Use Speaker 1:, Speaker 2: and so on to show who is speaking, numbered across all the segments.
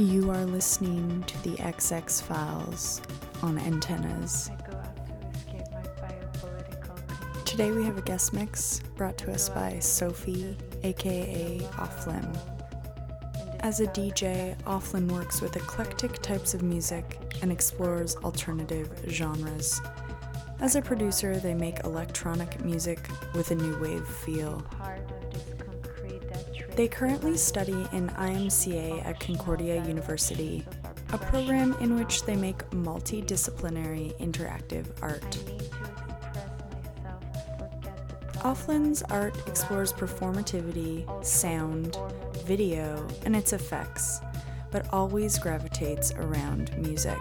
Speaker 1: You are listening to the XX Files on antennas. Today we have a guest mix brought to us by Sophie, aka OFLYM. As a DJ, OFLYM works with eclectic types of music and explores alternative genres. As a producer, they make electronic music with a new wave feel. They currently study in IMCA at Concordia University, a program in which they make multidisciplinary interactive art. OFLYM's art explores performativity, sound, video, and its effects, but always gravitates around music.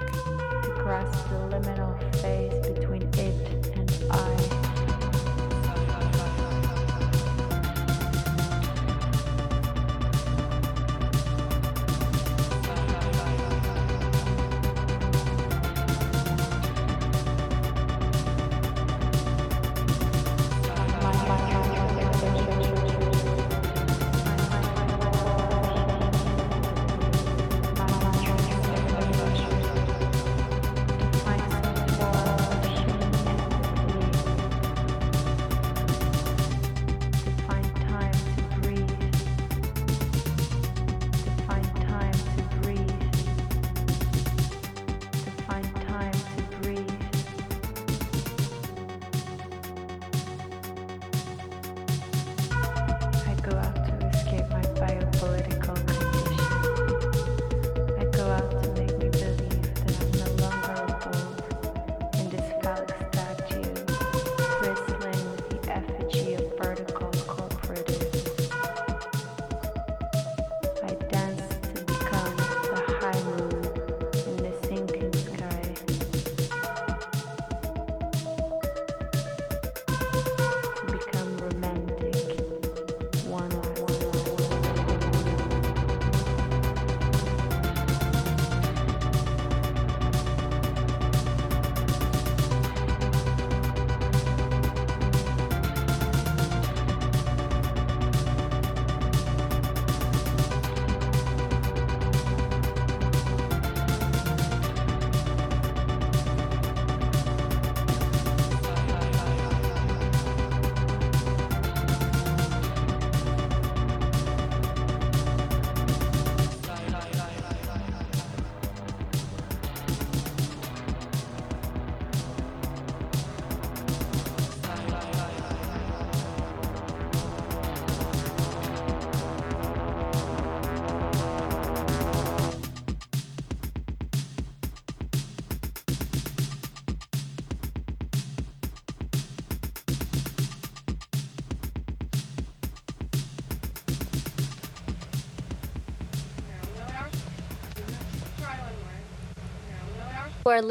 Speaker 2: Are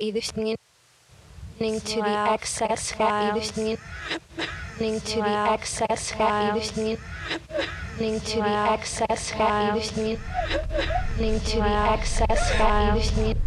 Speaker 2: listening to the access listening to the access listening to the access listening to the access listening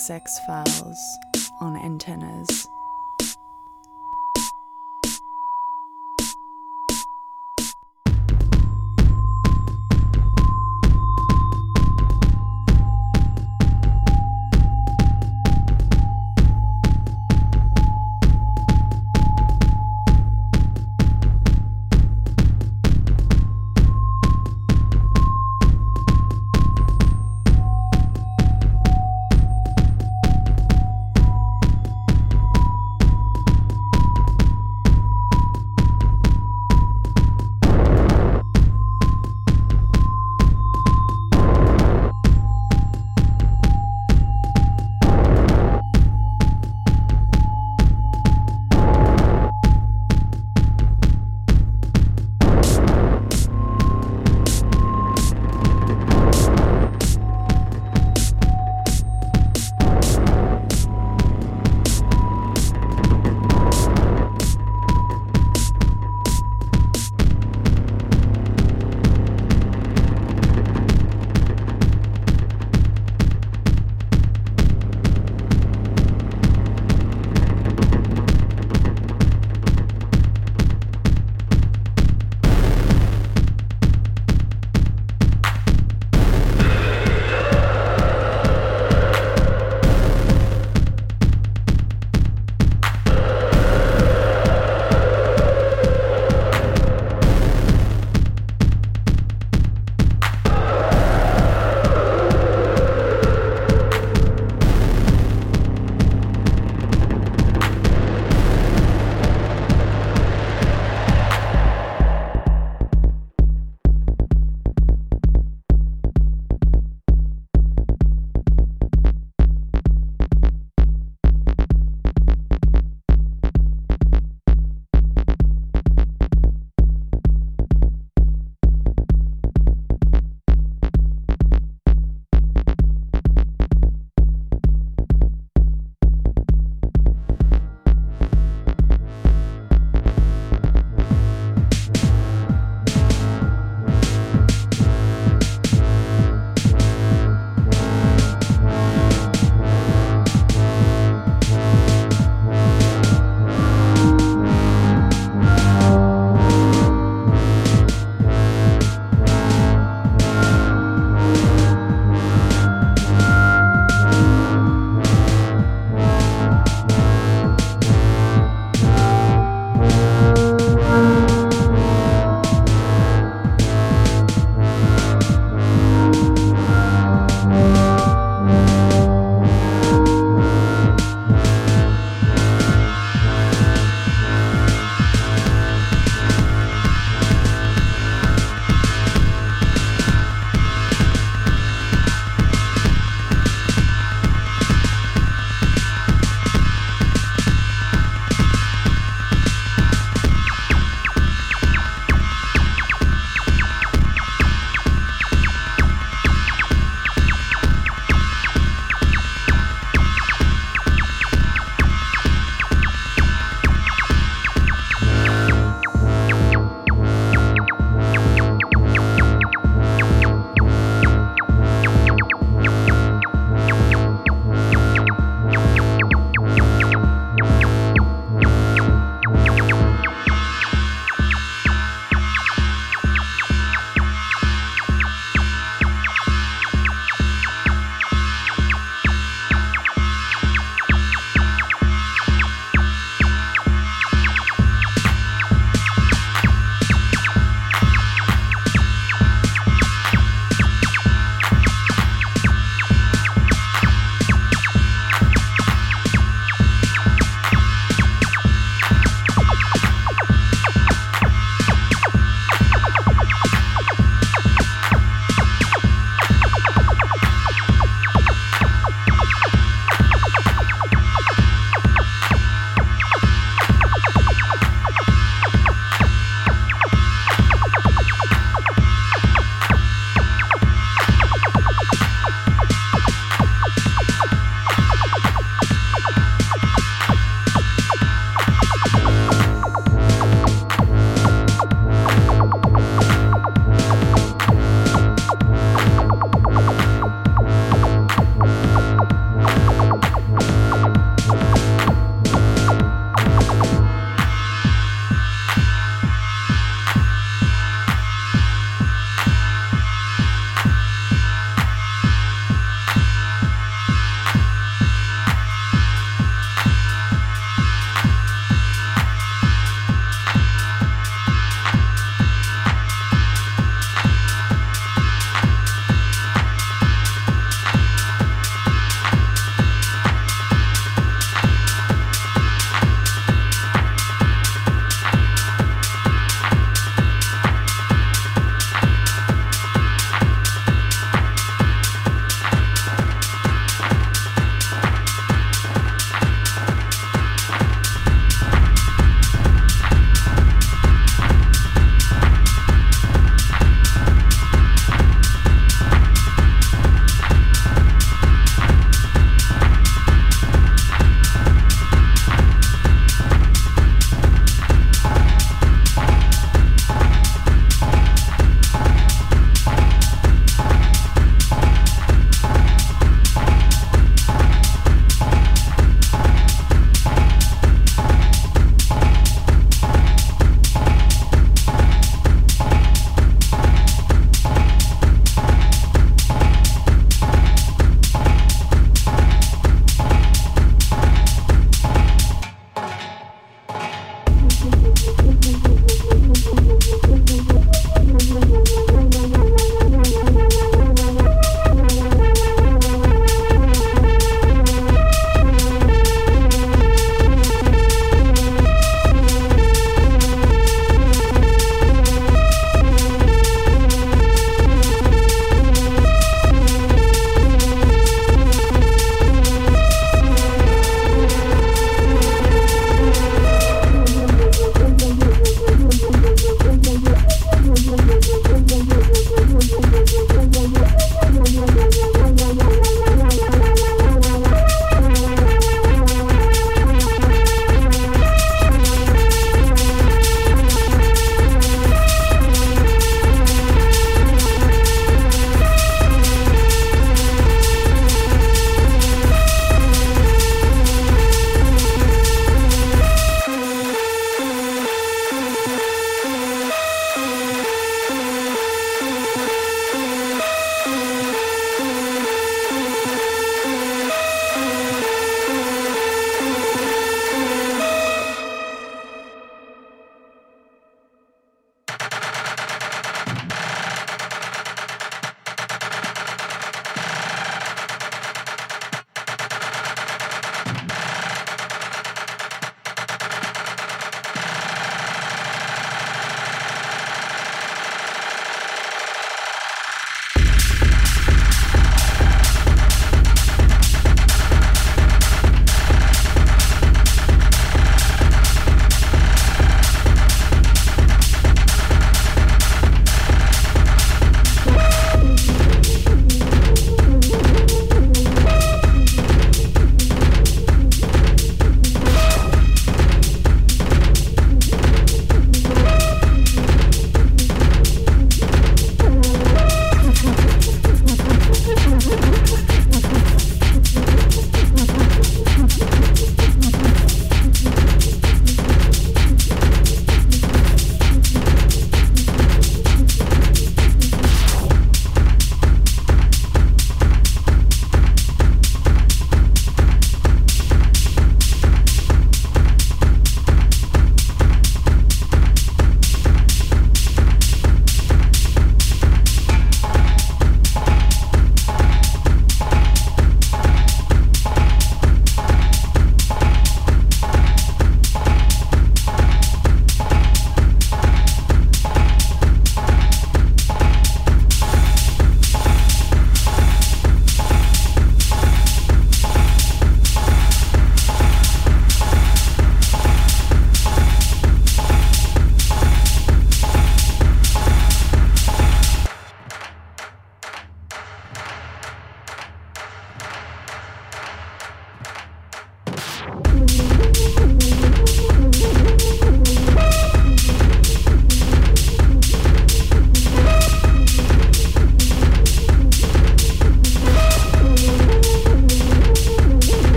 Speaker 3: XX files on antennas.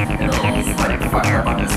Speaker 2: Fire on this.